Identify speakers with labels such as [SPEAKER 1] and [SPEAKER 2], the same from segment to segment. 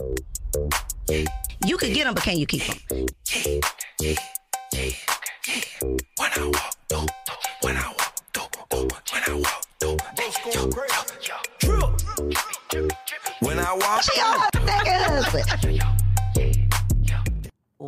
[SPEAKER 1] You could get them, but can you keep them?
[SPEAKER 2] When I walk through, when I walk through, when I walk through, when I walk through.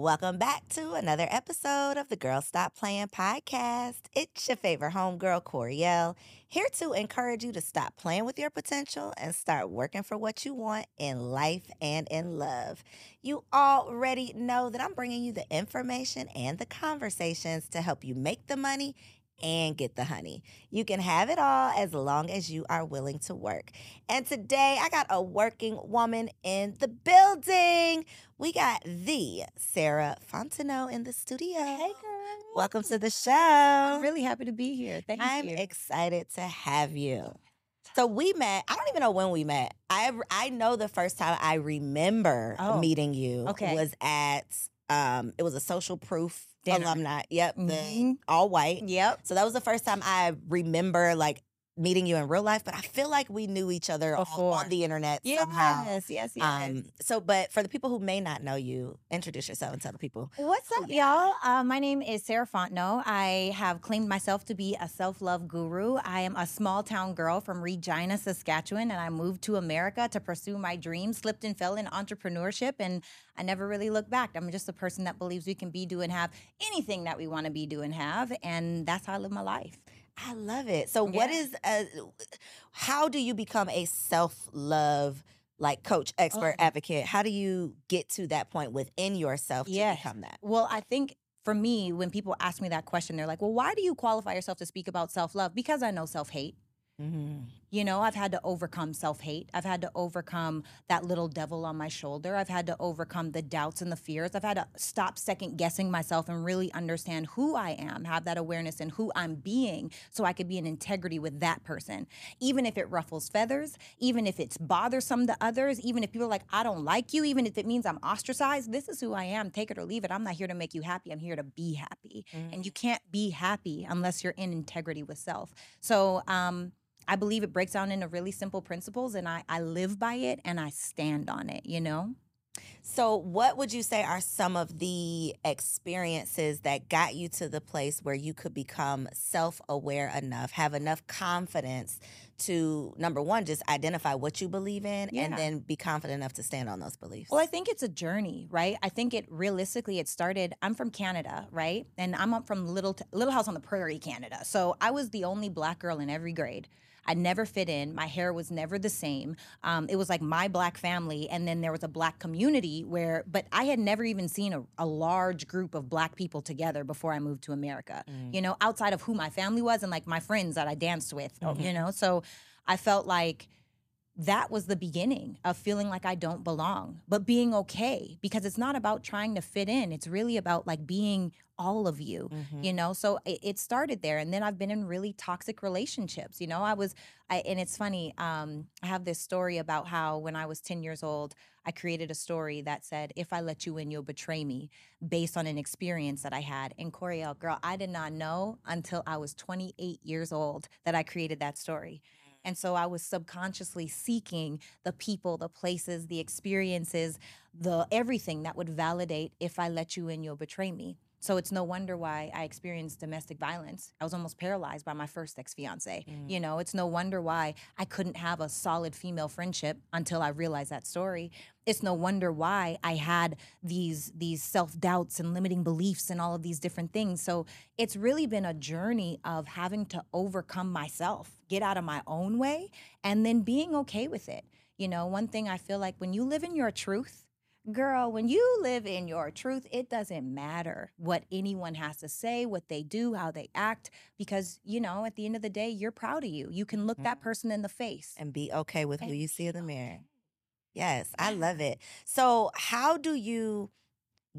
[SPEAKER 1] Welcome back to another episode of the Girl Stop Playing podcast. It's your favorite homegirl, Koereyelle, here to encourage you to stop playing with your potential and start working for what you want in life and in love. You already know that I'm bringing you the information and the conversations to help you make the money and get the honey. You can have it all as long as you are willing to work. And today I got a working woman in the building. We got the Sarah Fontenot in the studio.
[SPEAKER 3] Hey, girl.
[SPEAKER 1] Welcome to the show.
[SPEAKER 3] I'm really happy to be here. Thank you.
[SPEAKER 1] I'm excited to have you. So we met. I don't even know when we met. I I know the first time I remember
[SPEAKER 3] Oh,
[SPEAKER 1] meeting you
[SPEAKER 3] okay.
[SPEAKER 1] was at um it was a social proof
[SPEAKER 3] Dinner.
[SPEAKER 1] alumni. Yep, the
[SPEAKER 3] Mhm.
[SPEAKER 1] all white.
[SPEAKER 3] Yep.
[SPEAKER 1] So that was the first time I remember like meeting you in real life, but I feel like we knew each other on-
[SPEAKER 3] Before.
[SPEAKER 1] on the internet somehow.
[SPEAKER 3] Yes, yes, yes.
[SPEAKER 1] Um, so, but for the people who may not know you, introduce yourself and tell the people.
[SPEAKER 3] What's up, y'all? Uh, my name is Sarah Fontenot. I have claimed myself to be a self love guru. I am a small town girl from Regina, Saskatchewan, and I moved to America to pursue my dreams, slipped and fell in entrepreneurship, and I never really looked back. I'm just a person that believes we can be, do, and have anything that we want to be, do, and have, and that's how I live my life.
[SPEAKER 1] I love it. So, what
[SPEAKER 3] Yeah.
[SPEAKER 1] is uh, how do you become a self love like coach, expert,
[SPEAKER 3] Oh.
[SPEAKER 1] advocate? How do you get to that point within yourself to
[SPEAKER 3] Yes.
[SPEAKER 1] become that?
[SPEAKER 3] Well, I think for me, when people ask me that question, they're like, well, why do you qualify yourself to speak about self love? Because I know self hate.
[SPEAKER 1] Mm-hmm.
[SPEAKER 3] You know, I've had to overcome self hate. I've had to overcome that little devil on my shoulder. I've had to overcome the doubts and the fears. I've had to stop second guessing myself and really understand who I am, have that awareness and who I'm being so I could be in integrity with that person. Even if it ruffles feathers, even if it's bothersome to others, even if people are like, I don't like you, even if it means I'm ostracized, this is who I am. Take it or leave it. I'm not here to make you happy. I'm here to be happy. And you can't be happy unless you're in integrity with self. So, um, I believe it breaks down into really simple principles and I, I live by it and I stand on it, you know?
[SPEAKER 1] So, what would you say are some of the experiences that got you to the place where you could become self aware enough, have enough confidence to, number one, just identify what you believe in and then be confident enough to stand on those beliefs?
[SPEAKER 3] Well, I think it's a journey, right? I think it realistically it started. I'm from Canada, right? And I'm up from little Little House on the Prairie, Canada. So I was the only black girl in every grade. I never fit in. My hair was never the same. Um, it was like my black family, and then there was a black community where, but I had never even seen a, a large group of black people together before I moved to America. You know, outside of who my family was and like my friends that I danced with. You know, so I felt like that was the beginning of feeling like I don't belong, but being okay because it's not about trying to fit in. It's really about like being all of you,
[SPEAKER 1] Mm-hmm.
[SPEAKER 3] you know? So it, it started there. And then I've been in really toxic relationships, you know? I was, I, and it's funny, um, I have this story about how when I was 10 years old, I created a story that said, if I let you in, you'll betray me based on an experience that I had. And Koereyelle, girl, I did not know until I was 28 years old that I created that story. And so I was subconsciously seeking the people, the places, the experiences, the everything that would validate if I let you in, you'll betray me. So it's no wonder why I experienced domestic violence. I was almost paralyzed by my first ex fiance. Mm. You know, it's no wonder why I couldn't have a solid female friendship until I realized that story. It's no wonder why I had these these self doubts and limiting beliefs and all of these different things. So it's really been a journey of having to overcome myself, get out of my own way, and then being okay with it. You know, one thing I feel like when you live in your truth, Girl, when you live in your truth, it doesn't matter what anyone has to say, what they do, how they act, because, you know, at the end of the day, you're proud of you. You can look that person in the face.
[SPEAKER 1] and be okay with who you see in the mirror. Yes, I love it. So, how do you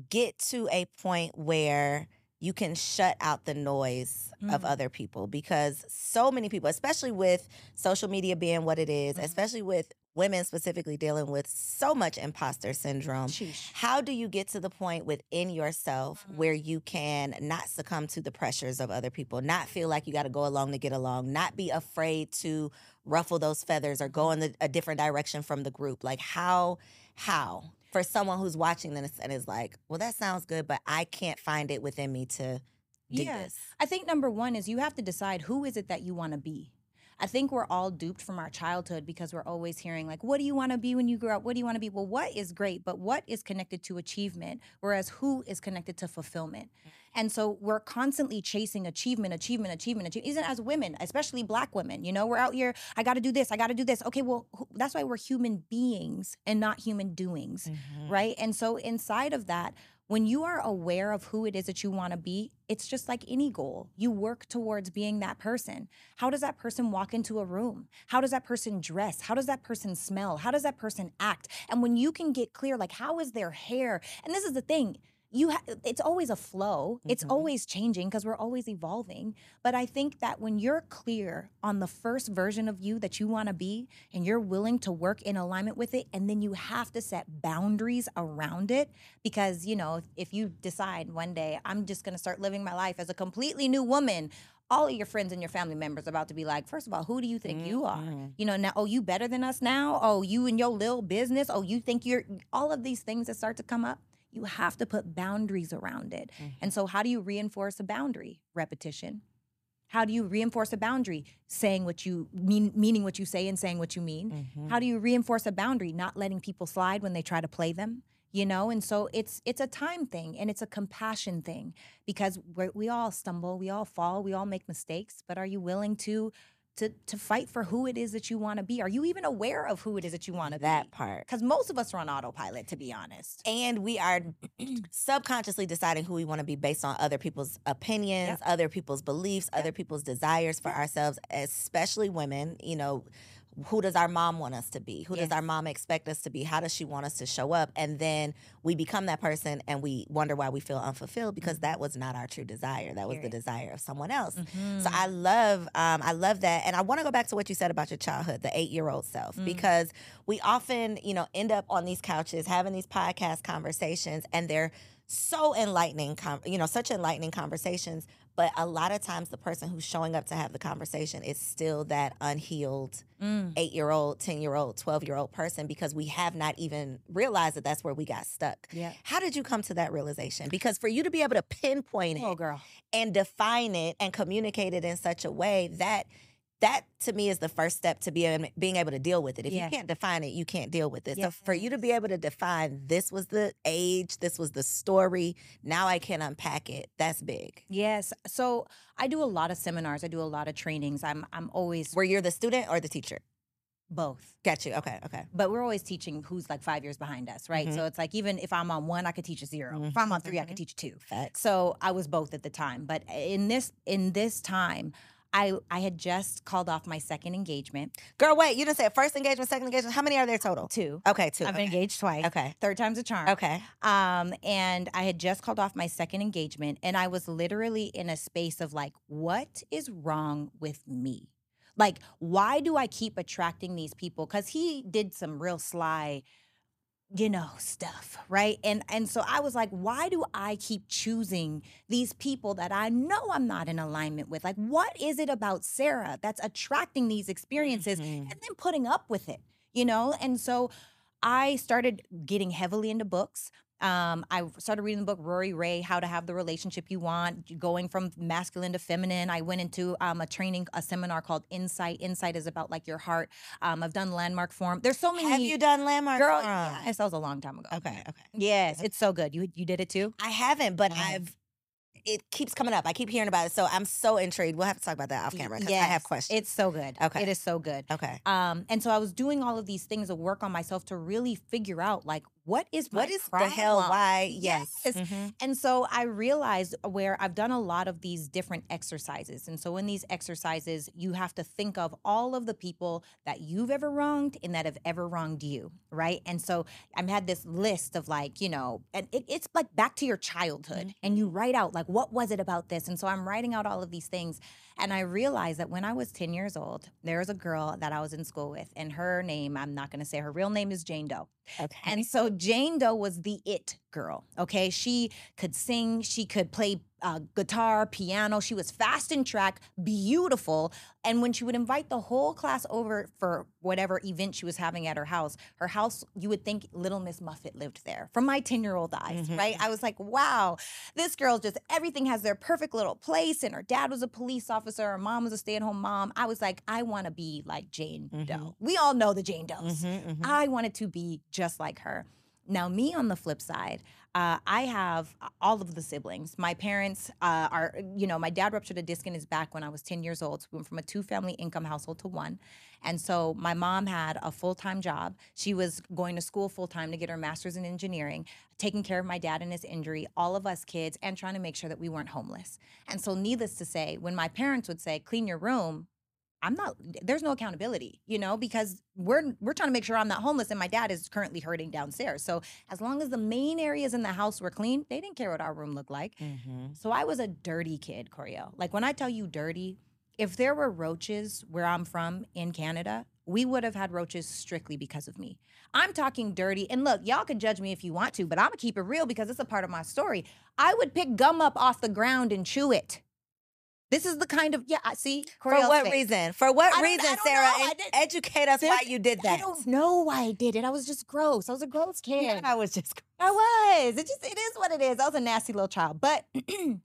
[SPEAKER 1] get to a point where you can shut out the noise of
[SPEAKER 3] Mm.
[SPEAKER 1] other people? Because so many people, especially with social media being what it is,
[SPEAKER 3] Mhm.
[SPEAKER 1] especially with women specifically dealing with so much imposter syndrome.
[SPEAKER 3] Sheesh.
[SPEAKER 1] How do you get to the point within yourself
[SPEAKER 3] Mhm.
[SPEAKER 1] where you can not succumb to the pressures of other people, not feel like you got to go along to get along, not be afraid to ruffle those feathers or go in the, a different direction from the group? Like how how for someone who's watching this and is like, well, that sounds good, but I can't find it within me to do this.
[SPEAKER 3] I think number one is you have to decide who is it that you want to be. I think we're all duped from our childhood because we're always hearing like, "What do you want to be when you grow up? What do you want to be?" Well, what is great, but what is connected to achievement, whereas who is connected to fulfillment. And so we're constantly chasing achievement, achievement, achievement, achievement. Even as women, especially Black women, you know, we're out here. I got to do this. I got to do this. Okay, well, who- that's why we're human beings and not human doings
[SPEAKER 1] Mm-hmm.
[SPEAKER 3] right? And so inside of that, when you are aware of who it is that you want to be, it's just like any goal. You work towards being that person. How does that person walk into a room? How does that person dress? How does that person smell? How does that person act? And when you can get clear, like how is their hair? And this is the thing. You ha- it's always a flow. It's
[SPEAKER 1] Mhm.
[SPEAKER 3] always changing because we're always evolving. But I think that when you're clear on the first version of you that you want to be and you're willing to work in alignment with it and then you have to set boundaries around it because you know if, you decide one day i'm just going to start living my life as a completely new woman all of your friends and your family members about to be like first of all who do you think you are
[SPEAKER 1] Mhm.
[SPEAKER 3] you know now oh you better than us now oh you and your little business oh you think you're all of these things that start to come up you have to put boundaries around it. And so how do you reinforce a boundary? Repetition. How do you reinforce a boundary? Saying what you mean meaning what you say and saying what you mean.
[SPEAKER 1] Mhm.
[SPEAKER 3] how do you reinforce a boundary? Not letting people slide when they try to play them you know? And so it's it's a time thing and it's a compassion thing because we all stumble we all fall we all make mistakes but are you willing to to to fight for who it is that you want to be. Are you even aware of who it is that you want to be?
[SPEAKER 1] That part.
[SPEAKER 3] because most of us are on autopilot to be honest.
[SPEAKER 1] And we are subconsciously deciding who we want to be based on other people's opinions, other people's beliefs, other people's desires for ourselves, especially women. You know, who does our mom want us to be? Who does our mom expect us to be? How does she want us to show up? And then we become that person and we wonder why we feel unfulfilled because that was not our true desire. That was the desire of someone else.
[SPEAKER 3] Mm-hmm.
[SPEAKER 1] So I love, um, I love that, and I want to go back to what you said about your childhood, the eight-year-old self,
[SPEAKER 3] Mm.
[SPEAKER 1] because we often, you know, end up on these couches having these podcast conversations, and they're so enlightening, you know, such enlightening conversations. But a lot of times, the person who's showing up to have the conversation is still that unhealed
[SPEAKER 3] Mm.
[SPEAKER 1] eight-year-old, ten-year-old, twelve-year-old person because we have not even realized that that's where we got stuck.
[SPEAKER 3] yeah
[SPEAKER 1] How did you come to that realization? Because for you to be able to pinpoint it
[SPEAKER 3] oh girl
[SPEAKER 1] and define it and communicate it in such a way that that to me is the first step to being being able to deal with it. If
[SPEAKER 3] Yeah.
[SPEAKER 1] you can't define it, you can't deal with it. So for you to be able to define this was the age, this was the story, now I can unpack it. That's big.
[SPEAKER 3] yes so i do a lot of seminars i do a lot of trainings i'm i'm always
[SPEAKER 1] Where you're the student or the teacher?
[SPEAKER 3] both
[SPEAKER 1] Got you. Okay, okay.
[SPEAKER 3] but we're always teaching who's like five years behind us, right?
[SPEAKER 1] Mhm.
[SPEAKER 3] So it's like even if I'm on one, I could teach a 0 If I'm on 3 I could teach a two.
[SPEAKER 1] Facts.
[SPEAKER 3] So I was both at the time. But in this in this time, I I had just called off my second engagement.
[SPEAKER 1] Girl, wait, you didn't say first engagement, second engagement. How many are there total?
[SPEAKER 3] Two.
[SPEAKER 1] Okay, 2
[SPEAKER 3] I've
[SPEAKER 1] okay.
[SPEAKER 3] been engaged twice.
[SPEAKER 1] Okay.
[SPEAKER 3] Third time's a charm.
[SPEAKER 1] Okay.
[SPEAKER 3] Um, and I had just called off my second engagement, and I was literally in a space of like, what is wrong with me? Like, why do I keep attracting these people? Because he did some real sly, you know, stuff, right? And and so I was like, why do I keep choosing these people that I know I'm not in alignment with? Like, what is it about Sarah that's attracting these experiences?
[SPEAKER 1] Mhm.
[SPEAKER 3] and then putting up with it, you know? And so I started getting heavily into books. Um, I started reading the book Rori Raye, How to Have the Relationship You Want, going from masculine to feminine. I went into um, a training, a seminar called Insight. Insight is about like your heart. Um, I've done Landmark Forum. There's so many.
[SPEAKER 1] Have you done landmark?
[SPEAKER 3] Girl,
[SPEAKER 1] Forum?
[SPEAKER 3] yes, that was a long time ago.
[SPEAKER 1] Okay, okay.
[SPEAKER 3] Yes, it's so good. You you did it too?
[SPEAKER 1] I haven't, but. I've. It keeps coming up. I keep hearing about it, so I'm so intrigued. We'll have to talk about that off camera because I have questions.
[SPEAKER 3] It's so good.
[SPEAKER 1] Okay.
[SPEAKER 3] It is so good.
[SPEAKER 1] okay.
[SPEAKER 3] Um, and so I was doing all of these things to work on myself to really figure out like what is
[SPEAKER 1] What is the hell? Why? Yes.
[SPEAKER 3] Yes.
[SPEAKER 1] Mhm.
[SPEAKER 3] And so I realized where I've done a lot of these different exercises. And so in these exercises, you have to think of all of the people that you've ever wronged and that have ever wronged you, right? And so i've had this list of like, you know, and it, it's like back to your childhood and you write out like, what was it about this? And so I'm writing out all of these things. And I realized that when I was 10 years old, there was a girl that I was in school with, and her name, I'm not going to say her real name is Jane Doe.
[SPEAKER 1] Okay.
[SPEAKER 3] And so Jane Doe was the it girl. Okay. She could sing, she could play uh, guitar, piano. She was fast in track, beautiful. And when she would invite the whole class over for whatever event she was having at her house, her house, you would think Little Miss Muffet lived there from my 10 year old eyes,
[SPEAKER 1] Mhm.
[SPEAKER 3] right? I was like, wow, this girl just, everything has their perfect little place. And her dad was a police officer, her mom was a stay at home mom. I was like, I want to be like Jane
[SPEAKER 1] Mhm.
[SPEAKER 3] Doe. We all know the Jane Does.
[SPEAKER 1] Mhm, mhm.
[SPEAKER 3] I wanted to be just like her. Now, me on the flip side, uh, I have all of the siblings. My parents uh, are, you know, my dad ruptured a disc in his back when I was 10 years old. So we went from a two family income household to one. And so my mom had a full time job. She was going to school full time to get her master's in engineering, taking care of my dad and his injury, all of us kids, and trying to make sure that we weren't homeless. And so, needless to say, when my parents would say, clean your room, I'm not there's no accountability, you know, because we're we're trying to make sure I'm not homeless and my dad is currently hurting downstairs. So as long as the main areas in the house were clean, they didn't care what our room looked like.
[SPEAKER 1] Mhm.
[SPEAKER 3] So I was a dirty kid, Koereyelle. Like when I tell you dirty, if there were roaches where I'm from in Canada, we would have had roaches strictly because of me. I'm talking dirty. And look, y'all can judge me if you want to, but I'm gonna keep it real because it's a part of my story. I would pick gum up off the ground and chew it. This is the kind of yeah. I See,
[SPEAKER 1] For what
[SPEAKER 3] face.
[SPEAKER 1] reason? For what
[SPEAKER 3] I don't- I
[SPEAKER 1] reason, Sarah?
[SPEAKER 3] know. I didn't-
[SPEAKER 1] educate us why you did that.
[SPEAKER 3] I don't know why I did it. I was just gross. I was a gross kid.
[SPEAKER 1] Yeah, I was just. Gross.
[SPEAKER 3] I was. It just it is what it is. I was a nasty little child, but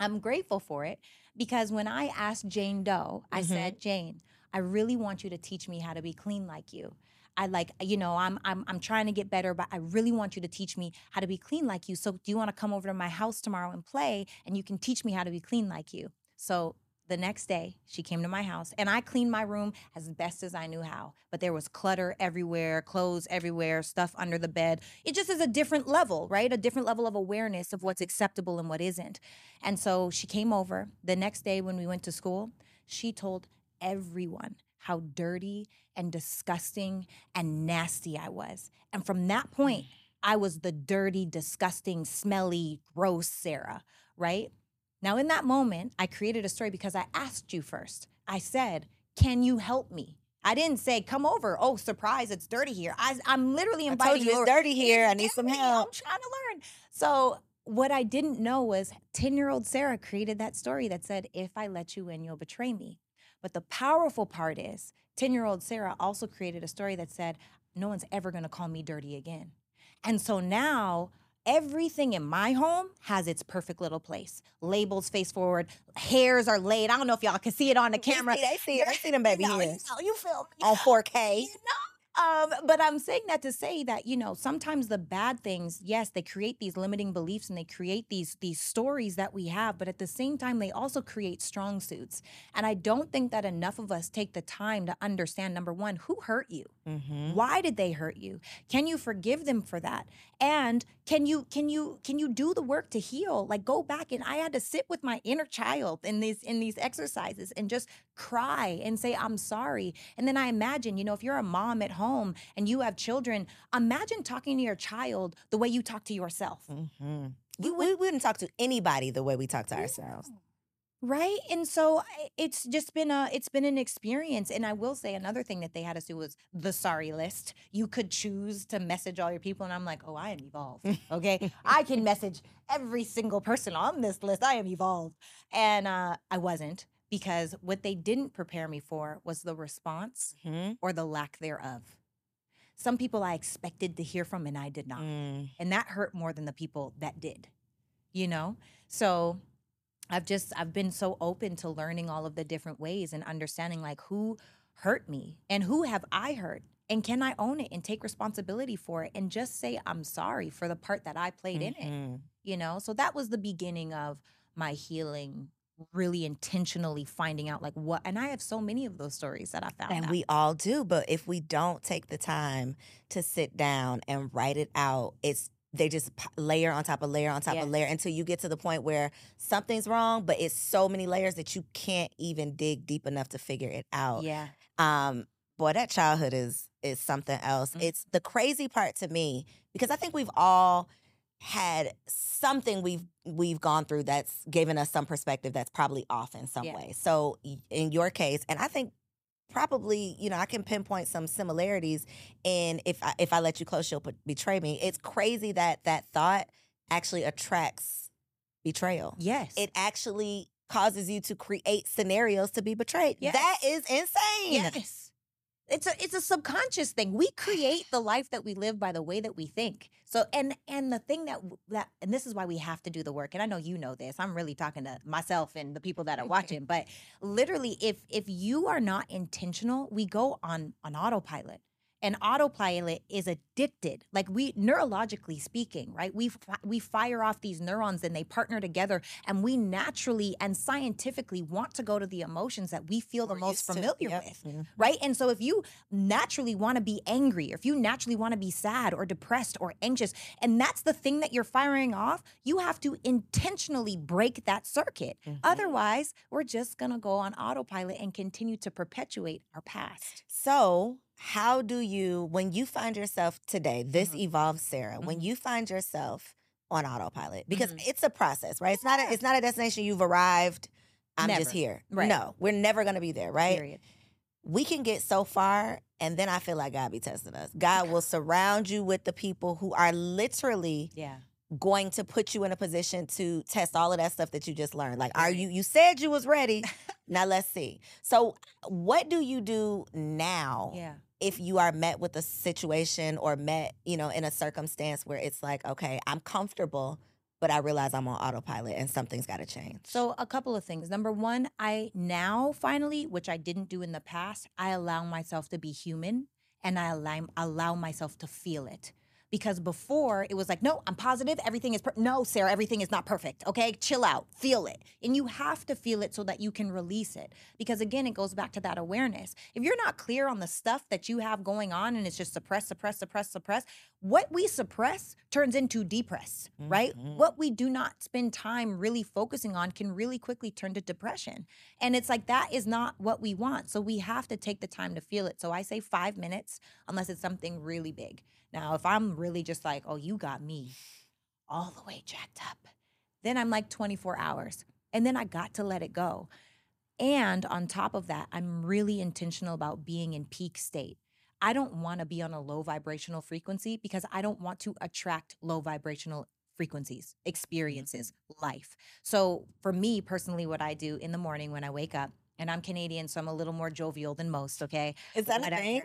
[SPEAKER 3] I'm grateful for it because when I asked Jane Doe, I
[SPEAKER 1] Mhm.
[SPEAKER 3] said, "Jane, I really want you to teach me how to be clean like you." I like, you know, I'm I'm I'm trying to get better, but I really want you to teach me how to be clean like you. So, do you want to come over to my house tomorrow and play and you can teach me how to be clean like you? So, the next day, she came to my house and I cleaned my room as best as I knew how. But there was clutter everywhere, clothes everywhere, stuff under the bed. It just is a different level, right? A different level of awareness of what's acceptable and what isn't. And so she came over the next day when we went to school. She told everyone how dirty and disgusting and nasty I was. And from that point, I was the dirty, disgusting, smelly, gross Sarah, right? Now, in that moment, I created a story because I asked you first. I said, Can you help me? I didn't say, Come over. Oh, surprise, it's dirty here. I, am literally
[SPEAKER 1] I
[SPEAKER 3] inviting
[SPEAKER 1] told you
[SPEAKER 3] over.
[SPEAKER 1] it's dirty here. I need some help.
[SPEAKER 3] I'm trying to learn. So, what I didn't know was 10 year old Sarah created that story that said, If I let you in, you'll betray me. But the powerful part is 10 year old Sarah also created a story that said, No one's ever going to call me dirty again. And so now, everything in my home has its perfect little place. Labels face forward, hairs are laid. I don't know if y'all can see it on the camera.
[SPEAKER 1] see- I see, it. I see them baby
[SPEAKER 3] you know,
[SPEAKER 1] hairs
[SPEAKER 3] You, know, you feel me?
[SPEAKER 1] on 4K.
[SPEAKER 3] You know? Um, but I'm saying that to say that you know sometimes the bad things, yes, they create these limiting beliefs and they create these these stories that we have, but at the same time they also create strong suits. And I don't think that enough of us take the time to understand number one, who hurt you,
[SPEAKER 1] Mm-hmm.
[SPEAKER 3] why did they hurt you? Can you forgive them for that? And can you can you can you do the work to heal? Like go back and I had to sit with my inner child in these in these exercises and just cry and say I'm sorry. And then I imagine, you know, if you're a mom at home and you have children, imagine talking to your child the way you talk to yourself.
[SPEAKER 1] Mm-hmm. We, we wouldn't talk to anybody the way we talk to ourselves.
[SPEAKER 3] Right. And so it's just been a it's been an experience. And I will say another thing that they had us do was the sorry list. You could choose to message all your people. And I'm like, oh, I am evolved. Okay. I can message every single person on this list. I am evolved. And uh, I wasn't because what they didn't prepare me for was the response
[SPEAKER 1] Mhm.
[SPEAKER 3] or the lack thereof. Some people I expected to hear from and I did not
[SPEAKER 1] Mm.
[SPEAKER 3] and that hurt more than the people that did you know so i've just i've been so open to learning all of the different ways and understanding like who hurt me and who have i hurt and can i own it and take responsibility for it and just say i'm sorry for the part that i played in it
[SPEAKER 1] Mhm.
[SPEAKER 3] you know so that was the beginning of my healing really intentionally finding out like what and I have so many of those stories that I found
[SPEAKER 1] And
[SPEAKER 3] out.
[SPEAKER 1] we all do, but if we don't take the time to sit down and write it out, it's they just layer on top of layer on top
[SPEAKER 3] Yes.
[SPEAKER 1] of layer until you get to the point where something's wrong, but it's so many layers that you can't even dig deep enough to figure it out.
[SPEAKER 3] yeah.
[SPEAKER 1] Um, boy, that childhood is is something else.
[SPEAKER 3] Mhm.
[SPEAKER 1] It's the crazy part to me because I think we've all had something we've we've gone through that's given us some perspective that's probably off in some
[SPEAKER 3] Yeah.
[SPEAKER 1] way. So in your case, and I think probably you know I can pinpoint some similarities And if I, if I let you close, you'll betray me. It's crazy that that thought actually attracts betrayal.
[SPEAKER 3] Yes.
[SPEAKER 1] It actually causes you to create scenarios to be betrayed.
[SPEAKER 3] Yes.
[SPEAKER 1] That is insane.
[SPEAKER 3] Yes. It's a it's a subconscious thing. We create the life that we live by the way that we think. So and and the thing that that and this is why we have to do the work. And I know you know this. I'm really talking to myself and the people that are watching, but literally if if you are not intentional, we go on on autopilot. And autopilot is addicted. Like we neurologically speaking, right? We we fire off these neurons and they partner together and we naturally and scientifically want to go to the emotions that we feel the
[SPEAKER 1] We're
[SPEAKER 3] most
[SPEAKER 1] used to-
[SPEAKER 3] familiar
[SPEAKER 1] yep.
[SPEAKER 3] with
[SPEAKER 1] Mhm.
[SPEAKER 3] right? And so if you naturally want to be angry, or if you naturally want to be sad or depressed or anxious, and that's the thing that you're firing off, you have to intentionally break that circuit.
[SPEAKER 1] Mhm.
[SPEAKER 3] Otherwise, we're just going to go on autopilot and continue to perpetuate our past.
[SPEAKER 1] So, how do you, when you find yourself today, this
[SPEAKER 3] Mhm.
[SPEAKER 1] evolved Sarah, when
[SPEAKER 3] Mhm.
[SPEAKER 1] you find yourself on autopilot, because
[SPEAKER 3] Mhm.
[SPEAKER 1] it's a process, right? It's not a, it's not a destination you've arrived. I'm just here.
[SPEAKER 3] Right.
[SPEAKER 1] No, we're never gonna be there, right?
[SPEAKER 3] Period.
[SPEAKER 1] We can get so far, and then I feel like God be testing us. God will surround you with the people who are literally
[SPEAKER 3] Yeah.
[SPEAKER 1] going to put you in a position to test all of that stuff that you just learned. Like, are you you said you was ready. now let's see. So what do you do now
[SPEAKER 3] Yeah.
[SPEAKER 1] If you are met with a situation or met, you know, in a circumstance where it's like, okay, I'm comfortable, but I realize I'm on autopilot and something's got to change.
[SPEAKER 3] So a couple of things. Number one, I now finally, which I didn't do in the past, I allow myself to be human and I allow allow myself to feel it. Because before it was like, no, I'm positive, everything is per-. no, Sarah, everything is not perfect. Okay, chill out, feel it, and you have to feel it so that you can release it. Because again, it goes back to that awareness. If you're not clear on the stuff that you have going on and it's just suppress, suppress, suppress, suppress, what we suppress turns into depress, right?
[SPEAKER 1] Mhm.
[SPEAKER 3] What we do not spend time really focusing on can really quickly turn to depression. And it's like that is not what we want. So we have to take the time to feel it. So I say five minutes, unless it's something really big. Now, if I'm really just like, oh, you got me all the way jacked up, then I'm like 24 hours. And then I got to let it go. And on top of that, I'm really intentional about being in peak state. I don't want to be on a low vibrational frequency because I don't want to attract low vibrational frequencies, mm-hmm. experiences, life. So for me personally, what I do in the morning when I wake up, and I'm Canadian, so I'm a little more jovial than most, okay?
[SPEAKER 1] Is that a thing?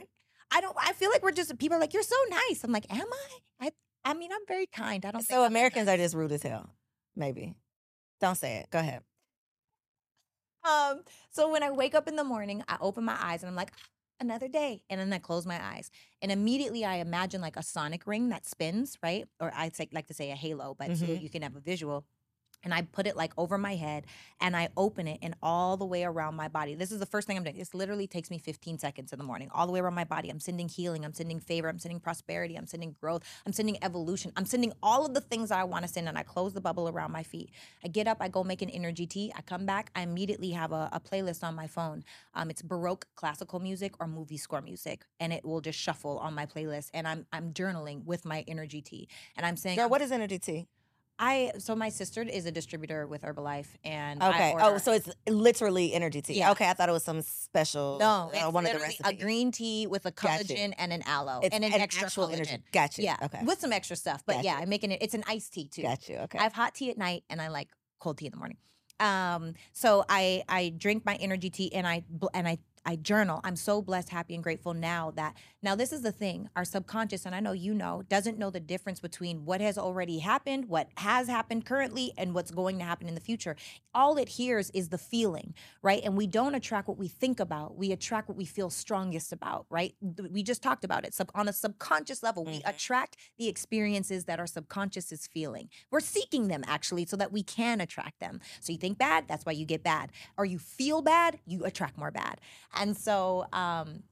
[SPEAKER 3] I don't I feel like we're just people are like, you're so nice. I'm like, am I? I I mean, I'm very kind. I don't
[SPEAKER 1] So Americans are just rude as hell. Maybe. Don't say it. Go ahead.
[SPEAKER 3] Um, so when I wake up in the morning, I open my eyes and I'm like, "Ah, another day. And then I close my eyes. And immediately I imagine like a sonic ring that spins, right? Or I say, like to say a halo, but so
[SPEAKER 1] Mhm.
[SPEAKER 3] you can have a visual. And I put it like over my head and I open it and all the way around my body. This is the first thing I'm doing. This literally takes me 15 seconds in the morning, all the way around my body. I'm sending healing, I'm sending favor, I'm sending prosperity, I'm sending growth, I'm sending evolution, I'm sending all of the things that I want to send. And I close the bubble around my feet. I get up, I go make an energy tea. I come back, I immediately have a, a playlist on my phone. Um, it's Baroque classical music or movie score music, and it will just shuffle on my playlist. And I'm I'm journaling with my energy tea, and I'm saying,
[SPEAKER 1] Girl, what is energy tea?
[SPEAKER 3] I so my sister is a distributor with Herbalife, and
[SPEAKER 1] Okay. Oh, so it's literally energy tea.
[SPEAKER 3] Yeah.
[SPEAKER 1] Okay, I thought it was some special.
[SPEAKER 3] no,
[SPEAKER 1] uh, one of the
[SPEAKER 3] literally a green tea with a collagen and an aloe
[SPEAKER 1] It's
[SPEAKER 3] and an, extra
[SPEAKER 1] actual
[SPEAKER 3] collagen.
[SPEAKER 1] energy. Got you.
[SPEAKER 3] Yeah,
[SPEAKER 1] Okay.
[SPEAKER 3] with some extra stuff, but
[SPEAKER 1] Got
[SPEAKER 3] yeah. I'm making it. It's an iced tea too.
[SPEAKER 1] Got you. Okay.
[SPEAKER 3] I have hot tea at night and I like cold tea in the morning. Um, so I I drink my energy tea and I and I I journal. I'm so blessed, happy, and grateful now that now this is the thing. Our subconscious, and I know you know, doesn't know the difference between what has already happened, what has happened currently, and what's going to happen in the future. All it hears is the feeling, right? And we don't attract what we think about. We attract what we feel strongest about, right? We just talked about it. Sub- on a subconscious level, we
[SPEAKER 1] Mhm.
[SPEAKER 3] attract the experiences that our subconscious is feeling. We're seeking them actually so that we can attract them. So you think bad, that's why you get bad. Or you feel bad, you attract more bad. And so um,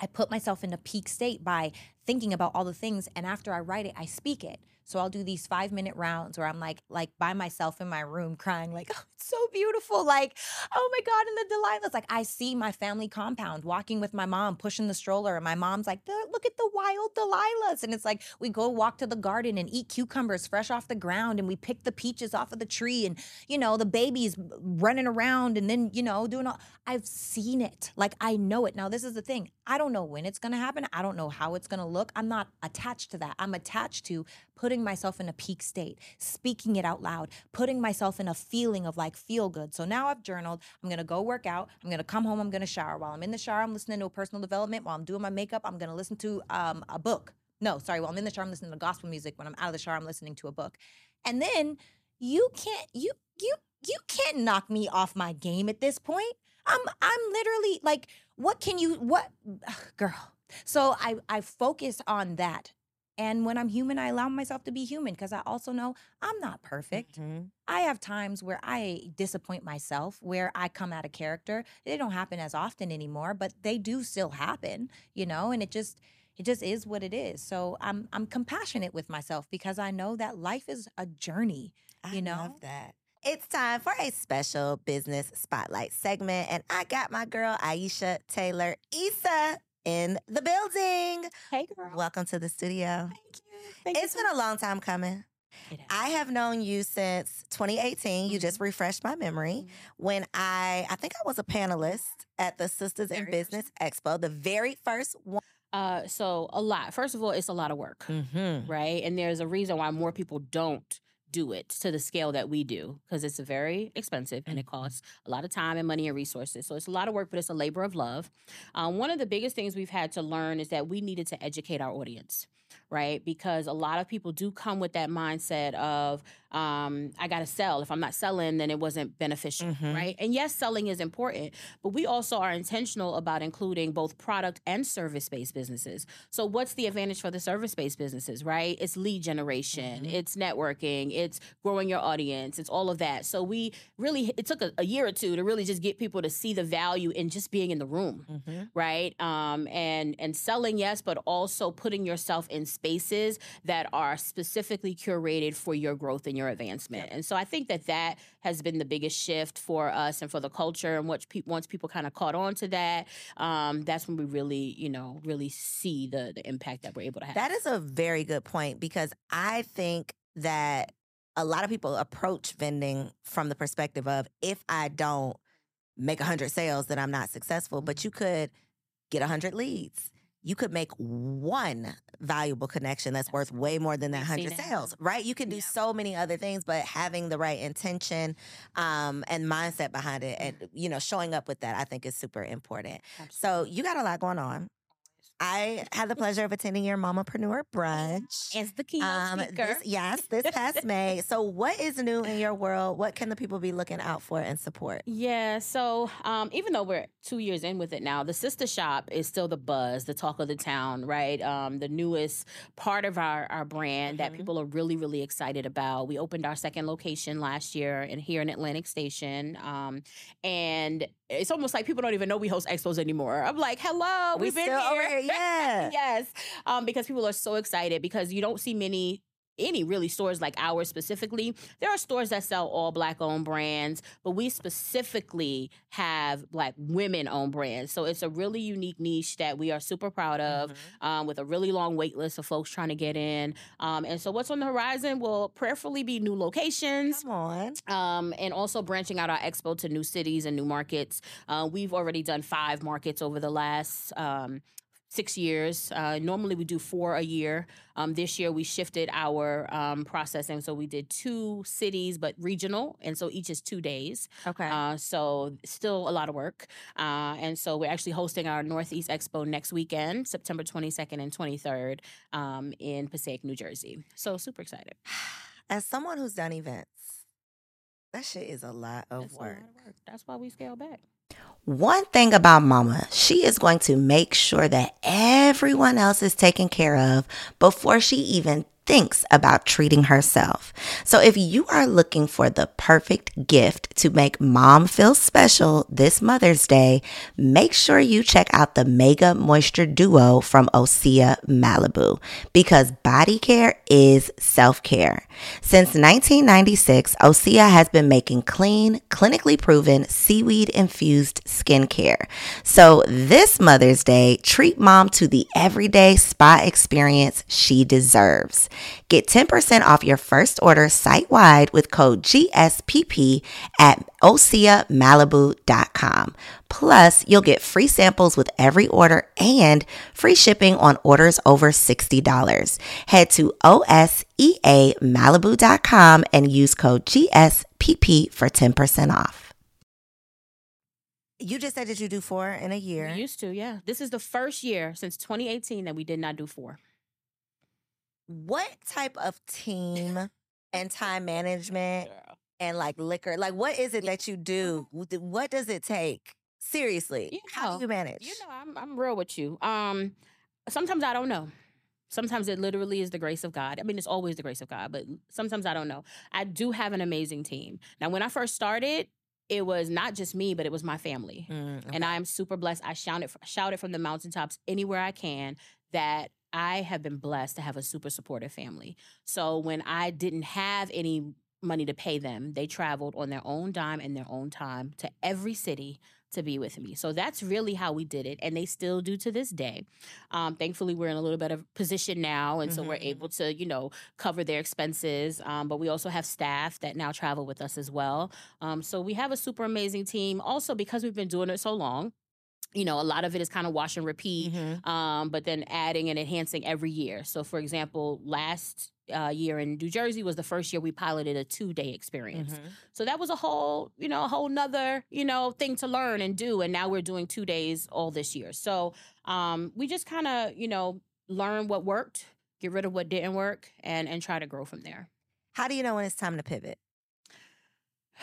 [SPEAKER 3] I put myself in a peak state by thinking about all the things. And after I write it, I speak it. So I'll do these five minute rounds where I'm like, like by myself in my room crying, like, oh, it's so beautiful. Like, oh my God, and the Delilahs. Like, I see my family compound walking with my mom, pushing the stroller. And my mom's like, look at the wild Delilahs. And it's like, we go walk to the garden and eat cucumbers fresh off the ground. And we pick the peaches off of the tree. And, you know, the babies running around and then, you know, doing all. I've seen it. Like, I know it. Now, this is the thing. I don't know when it's going to happen. I don't know how it's going to look. I'm not attached to that. I'm attached to putting myself in a peak state, speaking it out loud, putting myself in a feeling of like feel good. So now I've journaled. I'm going to go work out. I'm going to come home. I'm going to shower. While I'm in the shower, I'm listening to a personal development. While I'm doing my makeup, I'm going to listen to um, a book. No, sorry. While I'm in the shower, I'm listening to gospel music. When I'm out of the shower, I'm listening to a book. And then you can't you you you can't knock me off my game at this point. I'm I'm literally like, what can you what girl? So I I focus on that. And when I'm human, I allow myself to be human because I also know I'm not perfect.
[SPEAKER 1] Mhm.
[SPEAKER 3] I have times where I disappoint myself, where I come out of character. They don't happen as often anymore, but they do still happen, you know, and it just it just is what it is. So I'm I'm compassionate with myself because I know that life is a journey.
[SPEAKER 1] I
[SPEAKER 3] You know?
[SPEAKER 1] I love that. It's time for a special business spotlight segment, and I got my girl Aisha Taylor Issa in the building.
[SPEAKER 4] Hey, girl.
[SPEAKER 1] Welcome to the studio.
[SPEAKER 4] Thank you. Thank
[SPEAKER 1] It's been a long time coming. I have known you since 2018. You just
[SPEAKER 4] Mm-hmm.
[SPEAKER 1] refreshed my memory when I I think I was a panelist at the Sistahs in
[SPEAKER 4] Very first
[SPEAKER 1] Business Expo, the very first one.
[SPEAKER 4] Uh, so a lot. First of all, it's a lot of work,
[SPEAKER 1] Mm-hmm.
[SPEAKER 4] right? And there's a reason why more people don't do it to the scale that we do because it's very expensive and it
[SPEAKER 1] Mm-hmm.
[SPEAKER 4] costs a lot of time and money and resources. So it's a lot of work, but it's a labor of love. Um, one of the biggest things we've had to learn is that we needed to educate our audience, right? Because a lot of people do come with that mindset of, um, I got to sell. If I'm not selling, then it wasn't beneficial,
[SPEAKER 1] Mhm.
[SPEAKER 4] right? And yes, selling is important, but we also are intentional about including both product and service based businesses. So, what's the advantage for the service based businesses, right? It's lead generation,
[SPEAKER 1] Mhm.
[SPEAKER 4] it's networking, it's growing your audience, it's all of that. So, we really, it took a, a year or two to really just get people to see the value in just being in the room
[SPEAKER 1] Mm-hmm.
[SPEAKER 4] right um and and selling yes but also putting yourself in spaces that are specifically curated for your growth and your advancement and so i think that that has been the biggest shift for us and for the culture and what pe- once people kind of caught on to that um that's when we really you know really see the the impact that we're able to have
[SPEAKER 1] That is a very good point because I think that a lot of people approach vending from the perspective of if I don't make 100 sales, then I'm not successful. But you could get 100 leads. You could make one valuable connection that's worth way more than that 100 sales, right? You can do so many other things, but having the right intention um, and mindset behind it and, you know, showing up with that, I think is super important. So you got a lot going on. I had the pleasure of attending your Mamapreneur brunch.
[SPEAKER 4] as the keynote
[SPEAKER 1] Um,
[SPEAKER 4] speaker
[SPEAKER 1] this, yes, this past May. So, what is new in your world? What can the people be looking out for and support?
[SPEAKER 4] Yeah, so um, even though we're two years in with it now, the sister shop is still the buzz, the talk of the town, right? Um, the newest part of our, our brand that
[SPEAKER 1] Mhm.
[SPEAKER 4] people are really, really excited about. We opened our second location last year and here in Atlantic Station. Um, and it's almost like people don't even know we host expos anymore. I'm like, hello,
[SPEAKER 1] We
[SPEAKER 4] we've been here.
[SPEAKER 1] here, yeah.
[SPEAKER 4] yes. Um, because people are so excited because you don't see many any really stores like ours specifically. There are stores that sell all black owned brands, but we specifically have black women owned brands. So it's a really unique niche that we are super proud of
[SPEAKER 1] Mm-hmm.
[SPEAKER 4] um, with a really long wait list of folks trying to get in. Um, and so what's on the horizon will prayerfully be new locations.
[SPEAKER 1] Come on.
[SPEAKER 4] Um, and also branching out our expo to new cities and new markets. Uh, we've already done five markets over the last um, six years. Uh, normally we do four a year. Um, this year we shifted our um, processing, so we did two cities, but regional, and so each is two days.
[SPEAKER 1] Okay.
[SPEAKER 4] Uh, so still a lot of work. Uh, and so we're actually hosting our Northeast Expo next weekend, September 22nd and 23rd um, in Passaic, New Jersey. So super excited.
[SPEAKER 1] As someone who's done events, that shit is a lot of
[SPEAKER 4] That's a lot of work. That's why we scale back.
[SPEAKER 1] One thing about mama, she is going to make sure that everyone else is taken care of before she even thinks about treating herself. So if you are looking for the perfect gift to make mom feel special this Mother's Day, make sure you check out the Mega Moisture Duo from Osea Malibu because body care is self-care. Since 1996, Osea has been making clean, clinically proven seaweed infused skincare. So this Mother's Day, treat mom to the everyday spa experience she deserves. Get 10% off your first order site wide with code GSPP at OseaMalibu.com. Plus, you'll get free samples with every order and free shipping on orders over $60. Head to OSEAMalibu.com and use code GSPP for 10% off. You just said that you do four in a year.
[SPEAKER 4] We used to, yeah. This is the first year since 2018 that we did not do four.
[SPEAKER 1] what type of team and time management and like liquor, like what is it that you do? What does it take? Seriously,
[SPEAKER 4] You
[SPEAKER 1] how
[SPEAKER 4] know,
[SPEAKER 1] do you manage?
[SPEAKER 4] You know, I'm I'm real with you. Um, sometimes I don't know. Sometimes it literally is the grace of God. I mean, it's always the grace of God, but sometimes I don't know. I do have an amazing team. Now, when I first started, it was not just me, but it was my family.
[SPEAKER 1] Mm,
[SPEAKER 4] And I am super blessed. I shout it, shout it from the mountaintops anywhere I can that I have been blessed to have a super supportive family. So when I didn't have any money to pay them, they traveled on their own dime and their own time to every city to be with me. So that's really how we did it. And they still do to this day. Um, thankfully, we're in a little better position now. And so we're
[SPEAKER 1] Mhm.
[SPEAKER 4] able to, you know, cover their expenses. Um, but we also have staff that now travel with us as well. Um, so we have a super amazing team. Also, because we've been doing it so long, you know, a lot of it is kind of wash and repeat,
[SPEAKER 1] Mhm.
[SPEAKER 4] um, but then adding and enhancing every year. So, for example, last uh, year in New Jersey was the first year we piloted a two day experience.
[SPEAKER 1] Mhm.
[SPEAKER 4] So that was a whole, you know, a whole nother, you know, thing to learn and do. And now we're doing two days all this year. So um, we just kind of, you know, learn what worked, get rid of what didn't work, and and try to grow from there.
[SPEAKER 1] How do you know when it's time to pivot?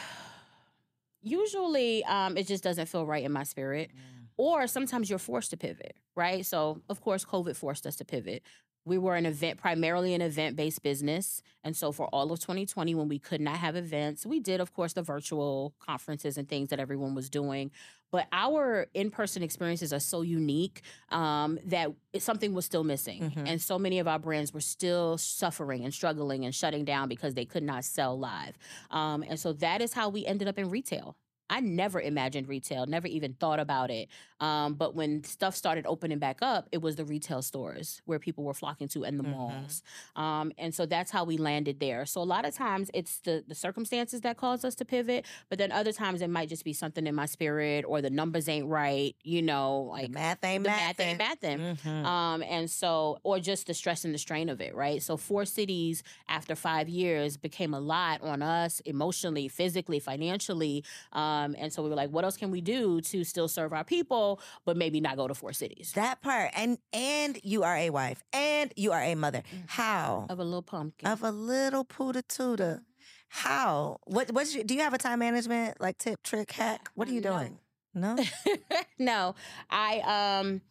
[SPEAKER 4] Usually, um, it just doesn't feel right in my spirit. or sometimes you're forced to pivot, right? So, of course, COVID forced us to pivot. We were an event, primarily an event based business. And so, for all of 2020, when we could not have events, we did, of course, the virtual conferences and things that everyone was doing. But our in person experiences are so unique um, that something was still missing.
[SPEAKER 1] Mhm.
[SPEAKER 4] And so many of our brands were still suffering and struggling and shutting down because they could not sell live. Um, and so, that is how we ended up in retail. I never imagined retail, never even thought about it. Um, but when stuff started opening back up, it was the retail stores where people were flocking to and the
[SPEAKER 1] Mhm.
[SPEAKER 4] malls. Um, and so that's how we landed there. So a lot of times it's the the circumstances that cause us to pivot, but then other times it might just be something in my spirit or the numbers ain't right, you know,
[SPEAKER 1] The
[SPEAKER 4] like
[SPEAKER 1] math ain't
[SPEAKER 4] the math ain't
[SPEAKER 1] mathing.
[SPEAKER 4] mathing.
[SPEAKER 1] Mhm.
[SPEAKER 4] Um, and so, or just the stress and the strain of it, right? So, four cities after five years became a lot on us emotionally, physically, financially. Um, and so we were like, what else can we do to still serve our people, but maybe not go to four cities?
[SPEAKER 1] That part, and and you are a wife, and you are a mother.
[SPEAKER 4] Mm.
[SPEAKER 1] How
[SPEAKER 4] of a little pumpkin.
[SPEAKER 1] of a little pooda tuda? How? What? What's your, do you have a time management like tip, trick, hack? What are you
[SPEAKER 4] No.
[SPEAKER 1] doing? No,
[SPEAKER 4] no, I um,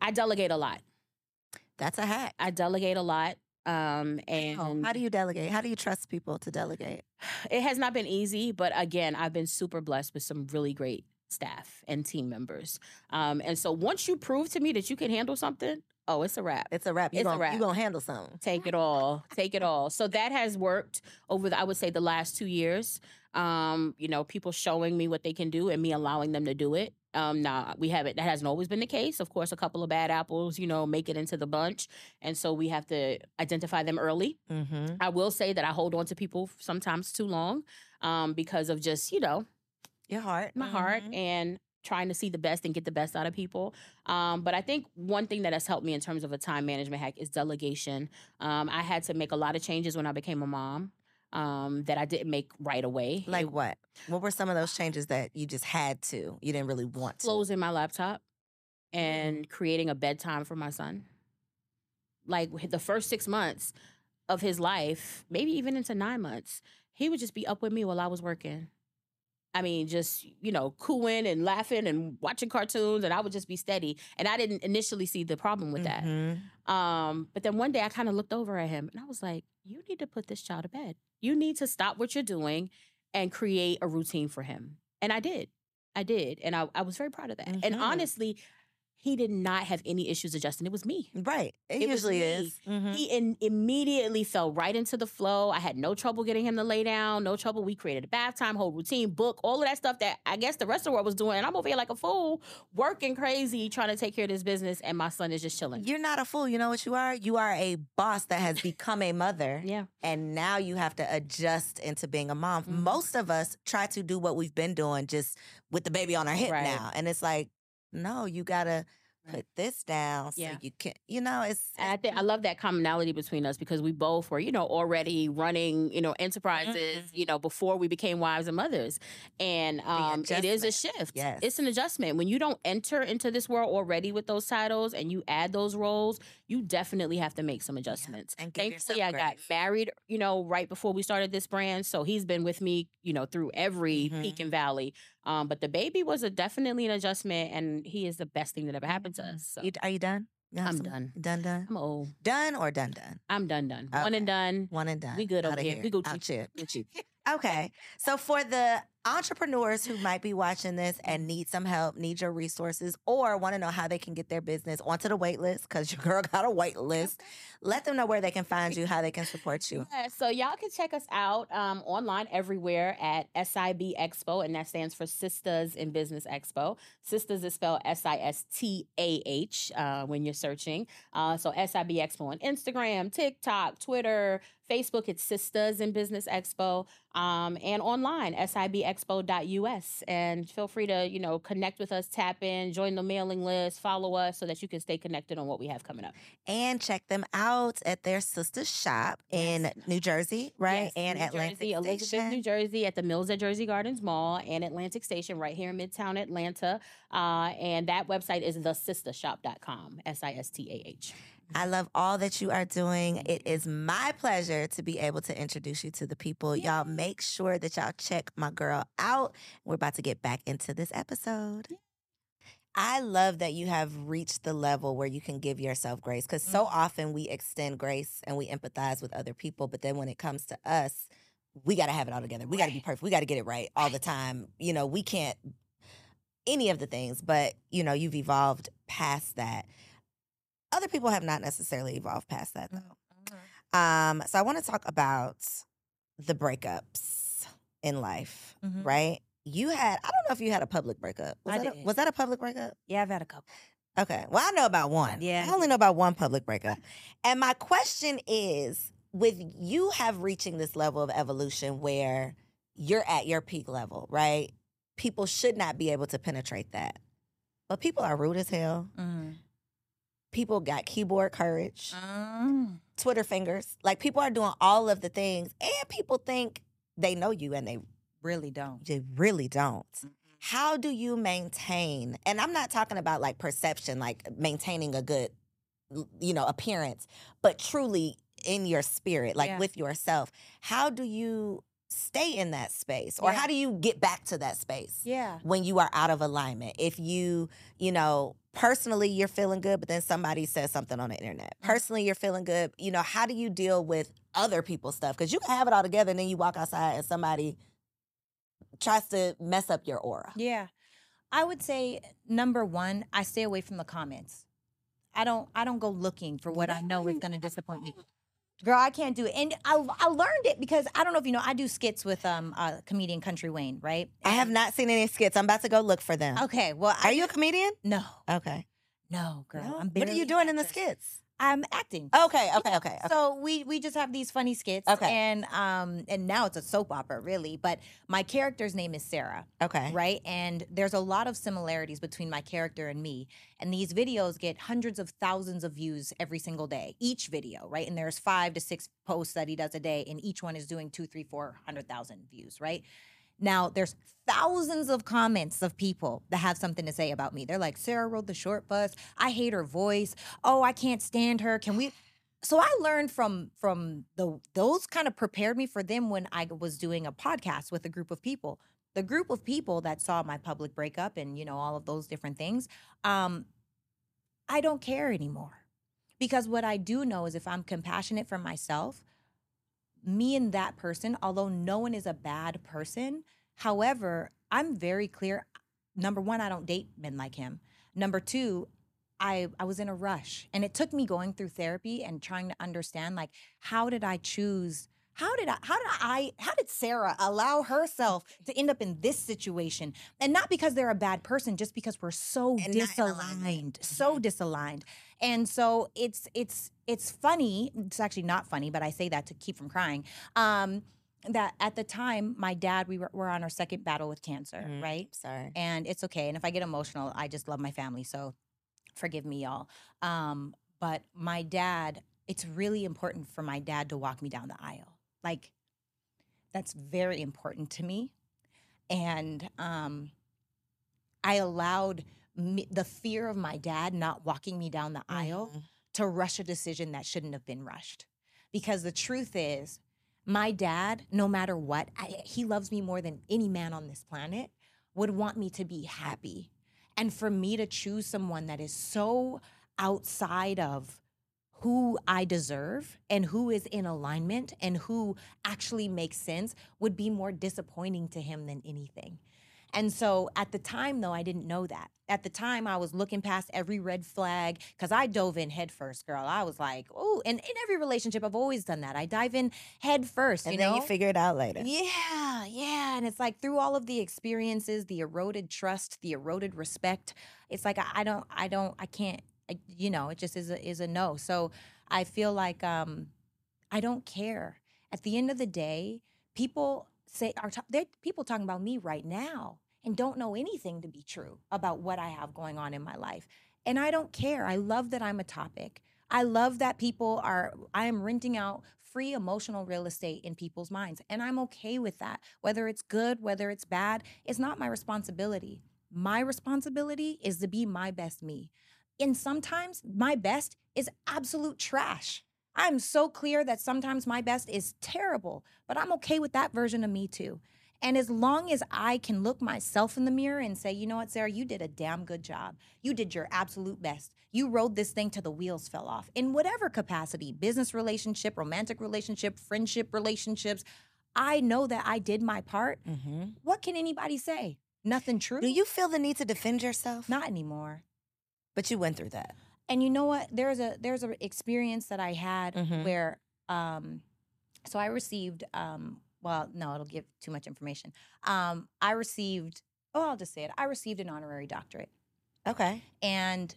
[SPEAKER 4] I delegate a lot.
[SPEAKER 1] that's a hack.
[SPEAKER 4] I delegate a lot. Um, and
[SPEAKER 1] How do you delegate? How do you trust people to delegate?
[SPEAKER 4] it has not been easy, but again, I've been super blessed with some really great staff and team members. Um, and so once you prove to me that you can handle something, oh, it's a wrap.
[SPEAKER 1] It's a wrap. You
[SPEAKER 4] It's a
[SPEAKER 1] gonna
[SPEAKER 4] wrap.
[SPEAKER 1] You're gonna handle something.
[SPEAKER 4] Take it all. Take it all. So that has worked over the, I would say the last two years. Um, you know, people showing me what they can do and me allowing them to do it. Um, now we haven't that hasn't always been the case. Of course, a couple of bad apples, you know, make it into the bunch. And so we have to identify them early.
[SPEAKER 1] Mm-hmm.
[SPEAKER 4] I will say that I hold on to people sometimes too long um, because of just, you know,
[SPEAKER 1] Your heart.
[SPEAKER 4] my heart
[SPEAKER 1] Mhm.
[SPEAKER 4] and trying to see the best and get the best out of people. Um, but I think one thing that has helped me in terms of a time management hack is delegation. Um, I had to make a lot of changes when I became a mom um, that I didn't make right away.
[SPEAKER 1] Like
[SPEAKER 4] It-
[SPEAKER 1] what? What were some of those changes that you just had to? You didn't really want to.
[SPEAKER 4] closing my laptop
[SPEAKER 1] Mm-hmm.
[SPEAKER 4] and creating a bedtime for my son. Like the first six months of his life, maybe even into nine months, he would just be up with me while I was working. I mean, just, you know, cooing and laughing and watching cartoons, and I would just be steady. And I didn't initially see the problem with that.
[SPEAKER 1] Mhm.
[SPEAKER 4] Um, but then one day I kind of looked over at him and I was like, you need to put this child to bed. You need to stop what you're doing and create a routine for him. And I did. I did. And I, I was very proud of that. And
[SPEAKER 1] Mhm.
[SPEAKER 4] honestly, he did not have any issues adjusting. It was me.
[SPEAKER 1] Right. It,
[SPEAKER 4] It was
[SPEAKER 1] usually
[SPEAKER 4] me.
[SPEAKER 1] is. Mhm.
[SPEAKER 4] He in, immediately fell right into the flow. I had no trouble getting him to lay down, no trouble. We created a bath time, whole routine, book, all of that stuff that I guess the rest of the world was doing. And I'm over here like a fool, working crazy, trying to take care of this business, and my son is just chilling.
[SPEAKER 1] You're not a fool. You know what you are? You are a boss that has become a mother.
[SPEAKER 4] Yeah.
[SPEAKER 1] And now you have to adjust into being a mom.
[SPEAKER 4] Mhm.
[SPEAKER 1] Most of us try to do what we've been doing just with the baby on our hip
[SPEAKER 4] Right.
[SPEAKER 1] now. And it's like, no, you gotta put this down so
[SPEAKER 4] Yeah.
[SPEAKER 1] you can you know, it's
[SPEAKER 4] And I think I love that commonality between us because we both were, you know, already running, you know, enterprises,
[SPEAKER 1] Mhm.
[SPEAKER 4] you know, before we became wives and mothers. And um, it is a shift.
[SPEAKER 1] Yes.
[SPEAKER 4] It's an adjustment. When you don't enter into this world already with those titles and you add those roles, you definitely have to make some adjustments.
[SPEAKER 1] And
[SPEAKER 4] Thankfully, I got married, you know, right before we started this brand. So he's been with me, you know, through every
[SPEAKER 1] Mhm.
[SPEAKER 4] peak and valley. Um, but the baby was a definitely an adjustment, and he is the best thing that ever happened to us. So
[SPEAKER 1] You- are you done? You
[SPEAKER 4] I'm
[SPEAKER 1] some-
[SPEAKER 4] done.
[SPEAKER 1] Done, done?
[SPEAKER 4] I'm old.
[SPEAKER 1] Done or done, done?
[SPEAKER 4] I'm done, done. One and done.
[SPEAKER 1] One and done.
[SPEAKER 4] We good over
[SPEAKER 1] Outta
[SPEAKER 4] here. We Gucci.
[SPEAKER 1] Out here.
[SPEAKER 4] Gucci.
[SPEAKER 1] Okay. So for the entrepreneurs who might be watching this and need some help, need your resources, or want to know how they can get their business onto the wait list, because your girl got a wait list, let them know where they can find you, how they can support you.
[SPEAKER 4] Yeah, so y'all can check us out um, online everywhere at SIB Expo, and that stands for Sistahs in Business Expo. Sistahs is spelled S I S T A H uh, when you're searching. Uh, so SIB Expo on Instagram, TikTok, Twitter, Facebook. It's Sistahs in Business Expo, um, and online sibexpo.us. And feel free to you know connect with us, tap in, join the mailing list, follow us, so that you can stay connected on what we have coming up.
[SPEAKER 1] And check them out at their sister shop in New Jersey, right?
[SPEAKER 4] Yes,
[SPEAKER 1] and
[SPEAKER 4] New
[SPEAKER 1] Atlantic
[SPEAKER 4] Jersey, Elizabeth,
[SPEAKER 1] Station.
[SPEAKER 4] New Jersey, at the Mills at Jersey Gardens Mall and Atlantic Station, right here in Midtown Atlanta. Uh, and that website is thesistahshop.com. S I S T A H.
[SPEAKER 1] I love all that you are doing. It is my pleasure to be able to introduce you to the people. Y'all make sure that y'all check my girl out. We're about to get back into this episode. I love that you have reached the level where you can give yourself grace because so mm-hmm. often we extend grace and we empathize with other people. But then when it comes to us, we got to have it all together. We got to be perfect. We got to get it right all the time. You know, we can't any of the things, but you know, you've evolved past that. Other people have not necessarily evolved past that though. Um, so I want to talk about the breakups in life,
[SPEAKER 3] Mhm.
[SPEAKER 1] right? You had I don't know if you had a public breakup. Was,
[SPEAKER 3] I
[SPEAKER 1] that, a, was that a public breakup?
[SPEAKER 3] Yeah, I've had a couple.
[SPEAKER 1] Okay. Well, I know about one.
[SPEAKER 3] Yeah.
[SPEAKER 1] I only know about one public breakup. And my question is with you have reaching this level of evolution where you're at your peak level, right? People should not be able to penetrate that. But people are rude as hell.
[SPEAKER 3] Mm.
[SPEAKER 1] People got keyboard courage,
[SPEAKER 3] Mm.
[SPEAKER 1] Twitter fingers. Like people are doing all of the things and people think they know you and they
[SPEAKER 3] Really don't.
[SPEAKER 1] they really don't. How do you maintain? And I'm not talking about like perception, like maintaining a good, you know, appearance, but truly in your spirit, like
[SPEAKER 3] Yeah.
[SPEAKER 1] with yourself. How do you stay in that space, or
[SPEAKER 3] Yeah.
[SPEAKER 1] how do you get back to that space
[SPEAKER 3] Yeah.
[SPEAKER 1] when you are out of alignment? If you, you know, personally you're feeling good, but then somebody says something on the internet.
[SPEAKER 3] Mhm.
[SPEAKER 1] Personally, you're feeling good. You know, how do you deal with other people's stuff? Because you can have it all together, and then you walk outside and somebody tries to mess up your aura.
[SPEAKER 3] Yeah. I would say number one, I stay away from the comments. I don't I don't go looking for what I know is gonna disappoint me. Girl, I can't do it. And I, I learned it because I don't know if you know, I do skits with um uh, comedian Country Wayne, right?
[SPEAKER 1] I have not seen any skits. I'm about to go look for them.
[SPEAKER 3] Okay, well,
[SPEAKER 1] Are
[SPEAKER 3] I,
[SPEAKER 1] you a comedian?
[SPEAKER 3] no,
[SPEAKER 1] Okay.
[SPEAKER 3] no, girl.
[SPEAKER 1] No?
[SPEAKER 3] I'm
[SPEAKER 1] What are you doing in the skits?
[SPEAKER 3] I'm acting.
[SPEAKER 1] Okay, okay, okay. okay.
[SPEAKER 3] So we we just have these funny skits.
[SPEAKER 1] Okay.
[SPEAKER 3] And um and now it's a soap opera, really. But my character's name is Sarah.
[SPEAKER 1] okay.
[SPEAKER 3] Right. And there's a lot of similarities between my character and me. And these videos get hundreds of thousands of views every single day, each video, right? And there's five to six posts that he does a day, and each one is doing two, three, four hundred thousand views, right? Now there's thousands of comments of people that have something to say about me. They're like, Sarah rode the short bus. I hate her voice. Oh, I can't stand her. Can we? So I learned from from the those kind of prepared me for them when I was doing a podcast with a group of people. The group of people that saw my public breakup and you know all of those different things. Um, I don't care anymore because what I do know is if I'm compassionate for myself, me and that person, although no one is a bad person, however, I'm very clear. Number one, I don't date men like him. Number two, I, I was in a rush and it took me going through therapy and trying to understand like how did I choose how did I how did I how did Sarah allow herself to end up in this situation and not because they're a bad person just because we're so
[SPEAKER 1] And not in alignment.
[SPEAKER 3] disaligned so disaligned and so it's it's it's funny it's actually not funny but I say that to keep from crying um that at the time my dad we were, were on our second battle with cancer
[SPEAKER 1] Mhm.
[SPEAKER 3] right
[SPEAKER 1] Sorry.
[SPEAKER 3] and it's okay. And if I get emotional, I just love my family, so forgive me, y'all. Um, but my dad, it's really important for my dad to walk me down the aisle. Like, that's very important to me, and um, I allowed me, the fear of my dad not walking me down the aisle
[SPEAKER 1] Mhm.
[SPEAKER 3] to rush a decision that shouldn't have been rushed. Because the truth is, my dad, no matter what, I, he loves me more than any man on this planet, would want me to be happy. And for me to choose someone that is so outside of who I deserve and who is in alignment and who actually makes sense would be more disappointing to him than anything. And so at the time, though, I didn't know that. At the time, I was looking past every red flag because I dove in head first, girl. I was like, oh, and in every relationship, I've always done that. I dive in head first.
[SPEAKER 1] And
[SPEAKER 3] you
[SPEAKER 1] then
[SPEAKER 3] know?
[SPEAKER 1] you figure it out later.
[SPEAKER 3] Yeah, yeah. And it's like through all of the experiences, the eroded trust, the eroded respect, it's like I, I don't, I don't, I can't, you know, it just is a is a no. So I feel like um I don't care. At the end of the day, people say are there people talking about me right now and don't know anything to be true about what I have going on in my life. And I don't care. I love that I'm a topic. I love that people are I am renting out free emotional real estate in people's minds and I'm okay with that. Whether it's good, whether it's bad, it's not my responsibility. My responsibility is to be my best me. And sometimes my best is absolute trash. I'm so clear that sometimes my best is terrible, but I'm okay with that version of me too. And as long as I can look myself in the mirror and say, you know what, Sarah, you did a damn good job. You did your absolute best. You rode this thing till the wheels fell off in whatever capacity business relationship, romantic relationship, friendship relationships. I know that I did my part.
[SPEAKER 1] hmm
[SPEAKER 3] What can anybody say? Nothing true?
[SPEAKER 1] Do you feel the need to defend yourself?
[SPEAKER 3] Not anymore.
[SPEAKER 1] But you went through that.
[SPEAKER 3] And you know what? There's a there's an experience that I had
[SPEAKER 1] Mhm.
[SPEAKER 3] where um so I received um well, no, it'll give too much information. Um I received oh, I'll just say it. I received an honorary doctorate.
[SPEAKER 1] Okay.
[SPEAKER 3] And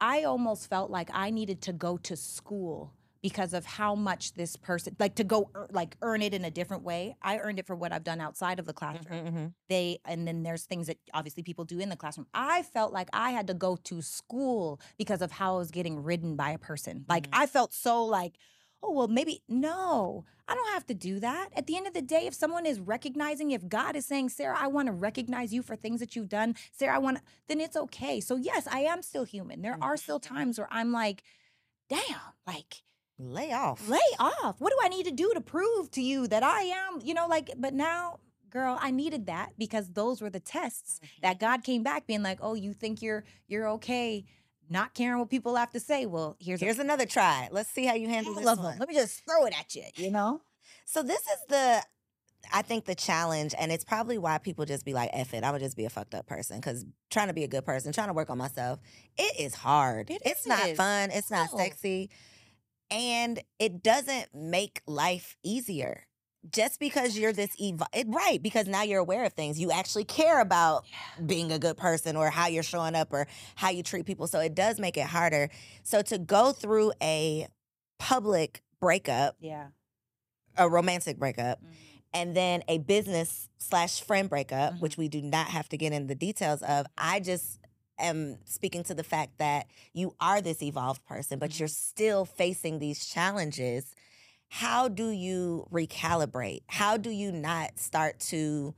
[SPEAKER 3] I almost felt like I needed to go to school because of how much this person like to go like earn it in a different way. I earned it for what I've done outside of the classroom.
[SPEAKER 1] Mm-hmm.
[SPEAKER 3] they and then there's things that obviously people do in the classroom. I felt like i had to go to school because of how i was getting ridden by a person. Like
[SPEAKER 1] Mhm.
[SPEAKER 3] i felt so like oh well maybe no i don't have to do that. At the end of the day if someone is recognizing if god is saying sarah i want to recognize you for things that you've done. Sarah i want to then it's okay. So yes i am still human. There are still times where i'm like damn like
[SPEAKER 1] Lay off.
[SPEAKER 3] lay off. What do I need to do to prove to you that I am, you know, like, but now, girl, I needed that because those were the tests mm-hmm. that God came back being like, oh, you think you're you're okay, not caring what people have to say. Well, here's,
[SPEAKER 1] Here's another try. Let's see how you handle this one.
[SPEAKER 3] Let me just throw it at you, you know?
[SPEAKER 1] So this is the I think the challenge, and it's probably why people just be like, F it, I would just be a fucked up person. Cause trying to be a good person, trying to work on myself, it is hard.
[SPEAKER 3] It
[SPEAKER 1] it's not fun. It's not
[SPEAKER 3] No.
[SPEAKER 1] sexy. And it doesn't make life easier. just because you're this evil, right? Because now you're aware of things. You actually care about being a good person or how you're showing up or how you treat people. So it does make it harder. So to go through a public breakup,
[SPEAKER 3] Yeah.
[SPEAKER 1] a romantic breakup,
[SPEAKER 3] Mm-hmm.
[SPEAKER 1] and then a business slash friend breakup,
[SPEAKER 3] Mhm.
[SPEAKER 1] which we do not have to get into the details of. I just am speaking to the fact that you are this evolved person, but
[SPEAKER 3] Mhm.
[SPEAKER 1] you're still facing these challenges. How do you recalibrate? How do you not start to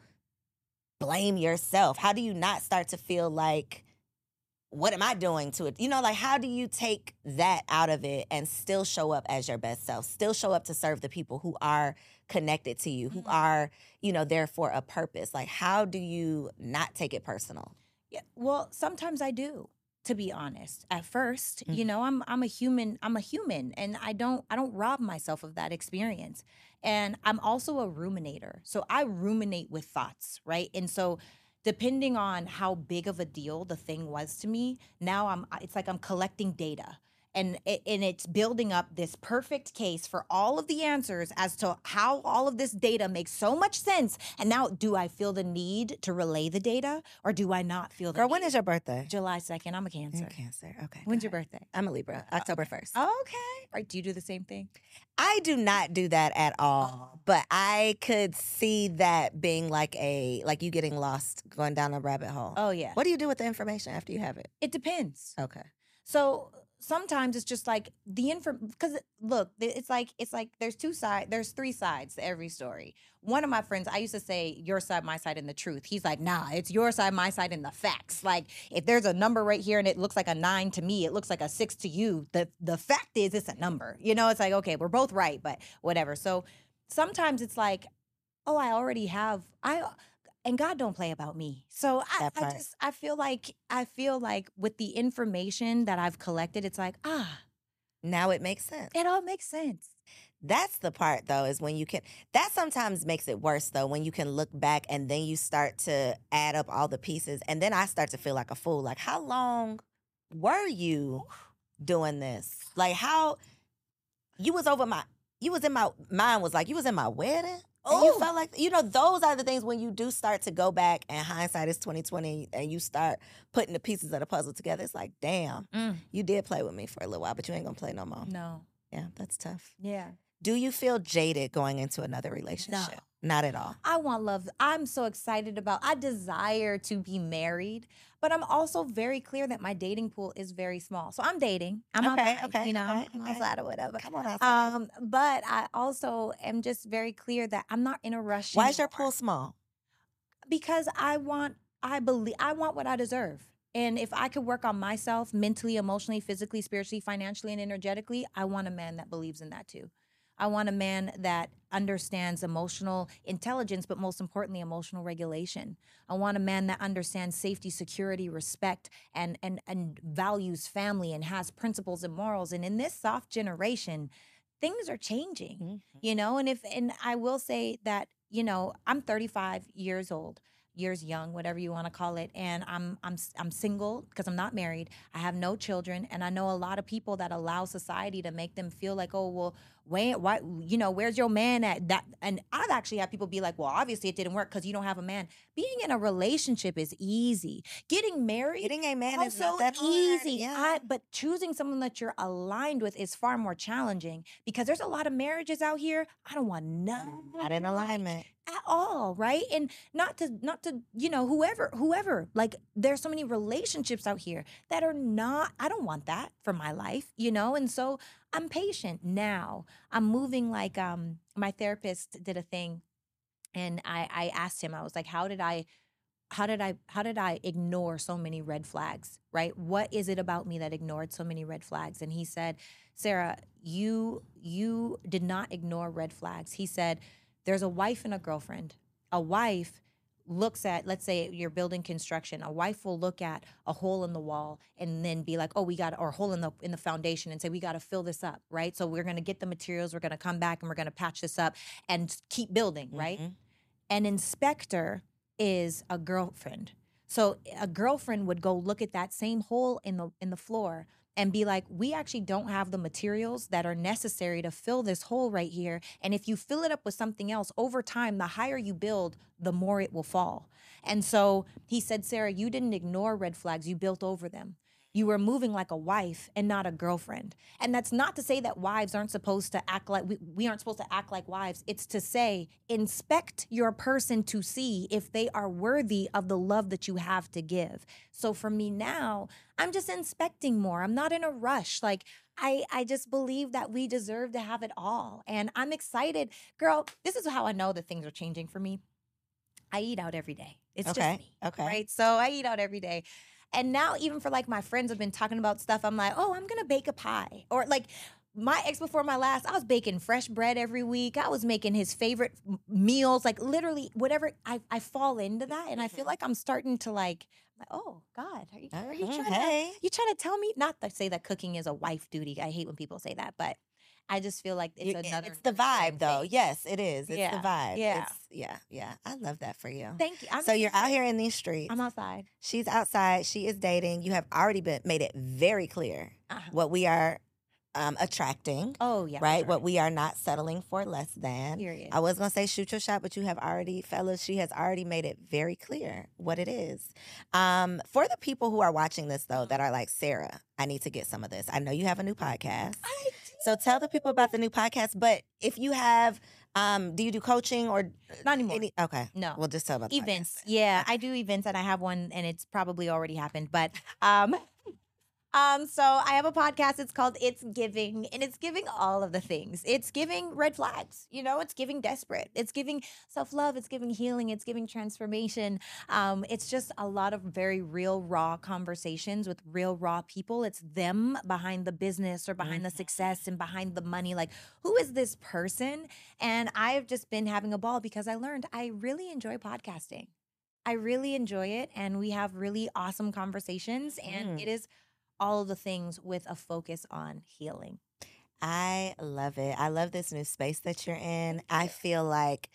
[SPEAKER 1] blame yourself? How do you not start to feel like, what am I doing to it? You know, like how do you take that out of it and still show up as your best self? Still show up to serve the people who are connected to you, who
[SPEAKER 3] Mhm.
[SPEAKER 1] are, you know, there for a purpose. Like how do you not take it personal?
[SPEAKER 3] Yeah. Well, sometimes I do, to be honest. At 1st you
[SPEAKER 1] Mhm.
[SPEAKER 3] know, I'm I'm a human, I'm a human and I don't I don't rob myself of that experience. And I'm also a ruminator. So I ruminate with thoughts, right? And so depending on how big of a deal the thing was to me, now I'm it's like I'm collecting data. And it, and it's building up this perfect case for all of the answers as to how all of this data makes so much sense. And now, do I feel the need to relay the data, or do I not feel the
[SPEAKER 1] Girl, when
[SPEAKER 3] need?
[SPEAKER 1] is your birthday?
[SPEAKER 3] July 2nd. I'm a Cancer.
[SPEAKER 1] You're Cancer. Okay.
[SPEAKER 3] When's your birthday?
[SPEAKER 1] I'm a Libra, uh, October 1st.
[SPEAKER 3] Okay. Right. Do you do the same thing?
[SPEAKER 1] I do not do that at all.
[SPEAKER 3] Oh.
[SPEAKER 1] But I could see that being like a like you getting lost going down a rabbit hole.
[SPEAKER 3] Oh, yeah.
[SPEAKER 1] What do you do with the information after you have it?
[SPEAKER 3] It depends.
[SPEAKER 1] Okay.
[SPEAKER 3] So sometimes it's just like the info because look, it's like it's like there's two sides, there's three sides to every story. One of my friends, I used to say your side, my side, and the truth. He's like, nah, it's your side, my side, and the facts. Like if there's a number right here and it looks like a nine to me, it looks like a six to you. The the fact is it's a number. You know, it's like, okay, we're both right, but whatever. So sometimes it's like, oh, I already have I and God don't play about me. So I, I just I feel like I feel like with the information that I've collected, it's like, ah,
[SPEAKER 1] Now it makes sense.
[SPEAKER 3] it all makes sense.
[SPEAKER 1] That's the part though, is when you can that sometimes makes it worse though, when you can look back and then you start to add up all the pieces. And then I start to feel like a fool. Like, how long were you doing this? Like how you was over my you was in my mind was like you was in my wedding. And you
[SPEAKER 3] oh.
[SPEAKER 1] felt like you know those are the things when you do start to go back and hindsight is twenty twenty and you start putting the pieces of the puzzle together. It's like, damn, mm. you did play with me for a little while, but you ain't gonna play no more.
[SPEAKER 3] No.
[SPEAKER 1] Yeah, that's tough.
[SPEAKER 3] Yeah.
[SPEAKER 1] Do you feel jaded going into another relationship? Not at all.
[SPEAKER 3] I want love. I'm so excited about I desire to be married, but I'm also very clear that my dating pool is very small. So I'm dating. I'm
[SPEAKER 1] Okay,
[SPEAKER 3] outside,
[SPEAKER 1] okay,
[SPEAKER 3] you know,
[SPEAKER 1] okay,
[SPEAKER 3] I'm
[SPEAKER 1] okay.
[SPEAKER 3] outside or whatever.
[SPEAKER 1] Come on outside.
[SPEAKER 3] Um, but I also am just very clear that I'm not in a rush.
[SPEAKER 1] Why is your pool small?
[SPEAKER 3] because I want I believe I want what I deserve. And if I could work on myself mentally, emotionally, physically, spiritually, financially, and energetically, I want a man that believes in that too. I want a man that understands emotional intelligence, but most importantly, emotional regulation. I want a man that understands safety, security, respect, and and and values family and has principles and morals. And in this soft generation, things are changing
[SPEAKER 1] Mm-hmm.
[SPEAKER 3] you know and if and i will say that you know i'm 35 years old years young whatever you want to call it and i'm i'm i'm single because i'm not married i have no children and i know a lot of people that allow society to make them feel like oh well wait why you know where's your man at that and i've actually had people be like well obviously it didn't work because you don't have a man being in a relationship is easy getting married
[SPEAKER 1] Getting a man is
[SPEAKER 3] also
[SPEAKER 1] not that hard.
[SPEAKER 3] easy.
[SPEAKER 1] Yeah.
[SPEAKER 3] I, but choosing someone that you're aligned with is far more challenging because there's a lot of marriages out here. I don't want none
[SPEAKER 1] not in alignment.
[SPEAKER 3] At all, right? And not to not to you know whoever whoever like there's so many relationships out here that are not. I don't want that for my life, you know. And so I'm patient now. I'm moving like um my therapist did a thing, and I I asked him. I was like, how did I how did I how did I ignore so many red flags? Right? What is it about me that ignored so many red flags? And he said, Sarah, you you did not ignore red flags. He said, there's a wife and a girlfriend. A wife looks at let's say you're building construction a wife will look at a hole in the wall and then be like oh we got or a hole in the in the foundation and say we got to fill this up right so we're going to get the materials we're going to come back and we're going to patch this up and keep building right
[SPEAKER 1] Mhm.
[SPEAKER 3] an inspector is a girlfriend. So a girlfriend would go look at that same hole in the in the floor and be like, we actually don't have the materials that are necessary to fill this hole right here. And if you fill it up with something else over time, the higher you build, the more it will fall. And so he said, Sarah, you didn't ignore red flags, you built over them. You were moving like a wife and not a girlfriend. And that's not to say that wives aren't supposed to act like we, we aren't supposed to act like wives. It's to say, inspect your person to see if they are worthy of the love that you have to give. So for me now, I'm just inspecting more. I'm not in a rush. Like I I just believe that we deserve to have it all. And I'm excited. Girl, this is how I know that things are changing for me. I eat out every day. It's
[SPEAKER 1] Okay,
[SPEAKER 3] just me.
[SPEAKER 1] okay.
[SPEAKER 3] Right. So I eat out every day. And now, even for like my friends have been talking about stuff, I'm like, oh, I'm gonna bake a pie. Or like my ex before my last, I was baking fresh bread every week. I was making his favorite meals, like literally whatever. I, I fall into that, and I feel like I'm starting to like, like oh God, are you, are you
[SPEAKER 1] Mhm,
[SPEAKER 3] trying to
[SPEAKER 1] hey.
[SPEAKER 3] you trying to tell me not to say that cooking is a wife duty? I hate when people say that, but I just feel like it's
[SPEAKER 1] You-
[SPEAKER 3] another.
[SPEAKER 1] it's the vibe though.
[SPEAKER 3] thing.
[SPEAKER 1] Yes, it is. It's
[SPEAKER 3] Yeah,
[SPEAKER 1] the vibe.
[SPEAKER 3] yeah.
[SPEAKER 1] It's, yeah, yeah. I love that for you.
[SPEAKER 3] Thank you. I'm
[SPEAKER 1] so you're out here in these streets.
[SPEAKER 3] I'm outside.
[SPEAKER 1] She's outside. She is dating. You have already been made it very clear
[SPEAKER 3] Uh-huh.
[SPEAKER 1] what we are um, attracting,
[SPEAKER 3] Oh yeah.
[SPEAKER 1] right? What we are not settling for less than.
[SPEAKER 3] Period.
[SPEAKER 1] I was gonna say shoot your shot, but you have already, fellas, she has already made it very clear what it is. Um, for the people who are watching this though, that are like, Sarah, I need to get some of this. I know you have a new podcast.
[SPEAKER 3] I
[SPEAKER 1] So tell the people about the new podcast. But if you have um, do you do coaching or
[SPEAKER 3] Not anymore.
[SPEAKER 1] any okay.
[SPEAKER 3] No.
[SPEAKER 1] We'll just tell about the
[SPEAKER 3] events.
[SPEAKER 1] podcast.
[SPEAKER 3] Yeah, I do events and I have one and it's probably already happened. But um um so I have a podcast. It's called It's Giving and it's giving all of the things. It's giving red flags, you know, it's giving desperate. It's giving self-love, it's giving healing, it's giving transformation. Um it's just a lot of very real raw conversations with real raw people. It's them behind the business or behind the success and behind the money like who is this person? And I've just been having a ball because I learned I really enjoy podcasting. I really enjoy it. And we have really awesome conversations. And
[SPEAKER 1] Mm.
[SPEAKER 3] it is all of the things with a focus on healing.
[SPEAKER 1] I love it. I love this new space that you're in. I feel like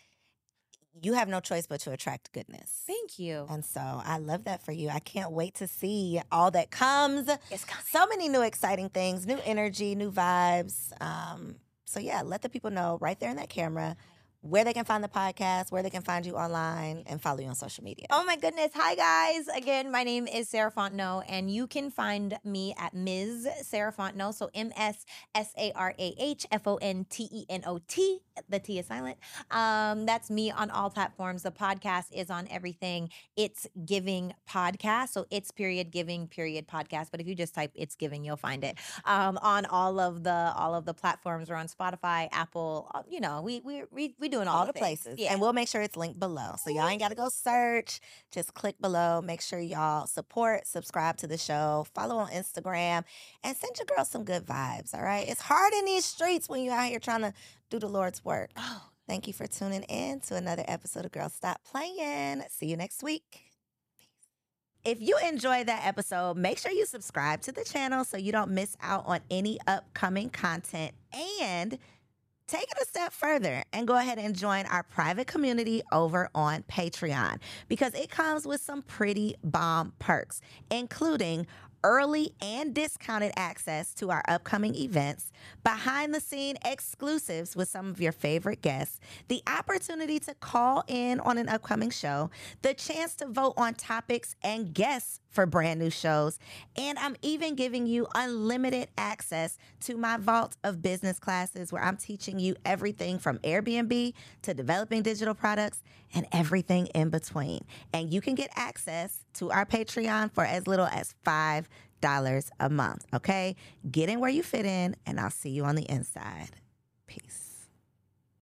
[SPEAKER 1] you have no choice but to attract goodness.
[SPEAKER 3] Thank you.
[SPEAKER 1] And so I love that for you. I can't wait to see all that comes.
[SPEAKER 3] It's coming.
[SPEAKER 1] So many new exciting things, new energy, new vibes. Um, so yeah, let the people know right there in that camera where they can find the podcast, where they can find you online, and follow you on social media.
[SPEAKER 3] Oh my goodness. Hi, guys. Again, my name is Sarah Fontenot, and you can find me at Ms. Sarah Fontenot. So M S S A R A H F O N T E N O T. The T is silent. Um, that's me on all platforms. The podcast is on everything. It's Giving Podcast. So it's period giving period podcast. But if you just type it's giving, you'll find it um, on all of the all of the platforms. We're on Spotify, Apple. uh, You know, we we we we doing all,
[SPEAKER 1] all the
[SPEAKER 3] things.
[SPEAKER 1] places.
[SPEAKER 3] Yeah.
[SPEAKER 1] And we'll make sure it's linked below. So y'all ain't got to go search. Just click below. Make sure y'all support, subscribe to the show, follow on Instagram, and send your girl some good vibes. All right. It's hard in these streets when you're out here trying to do the Lord's work.
[SPEAKER 3] Oh,
[SPEAKER 1] Thank you for tuning in to another episode of Girl Stop Playin. See you next week. If you enjoyed that episode, make sure you subscribe to the channel so you don't miss out on any upcoming content. And take it a step further and go ahead and join our private community over on Patreon because it comes with some pretty bomb perks, including early and discounted access to our upcoming events, behind the scene exclusives with some of your favorite guests, the opportunity to call in on an upcoming show, the chance to vote on topics and guests for brand new shows, and I'm even giving you unlimited access to my vault of business classes where I'm teaching you everything from Airbnb to developing digital products and everything in between. And you can get access to our Patreon for as little as $5 a month, okay? Get in where you fit in, and I'll see you on the inside. Peace.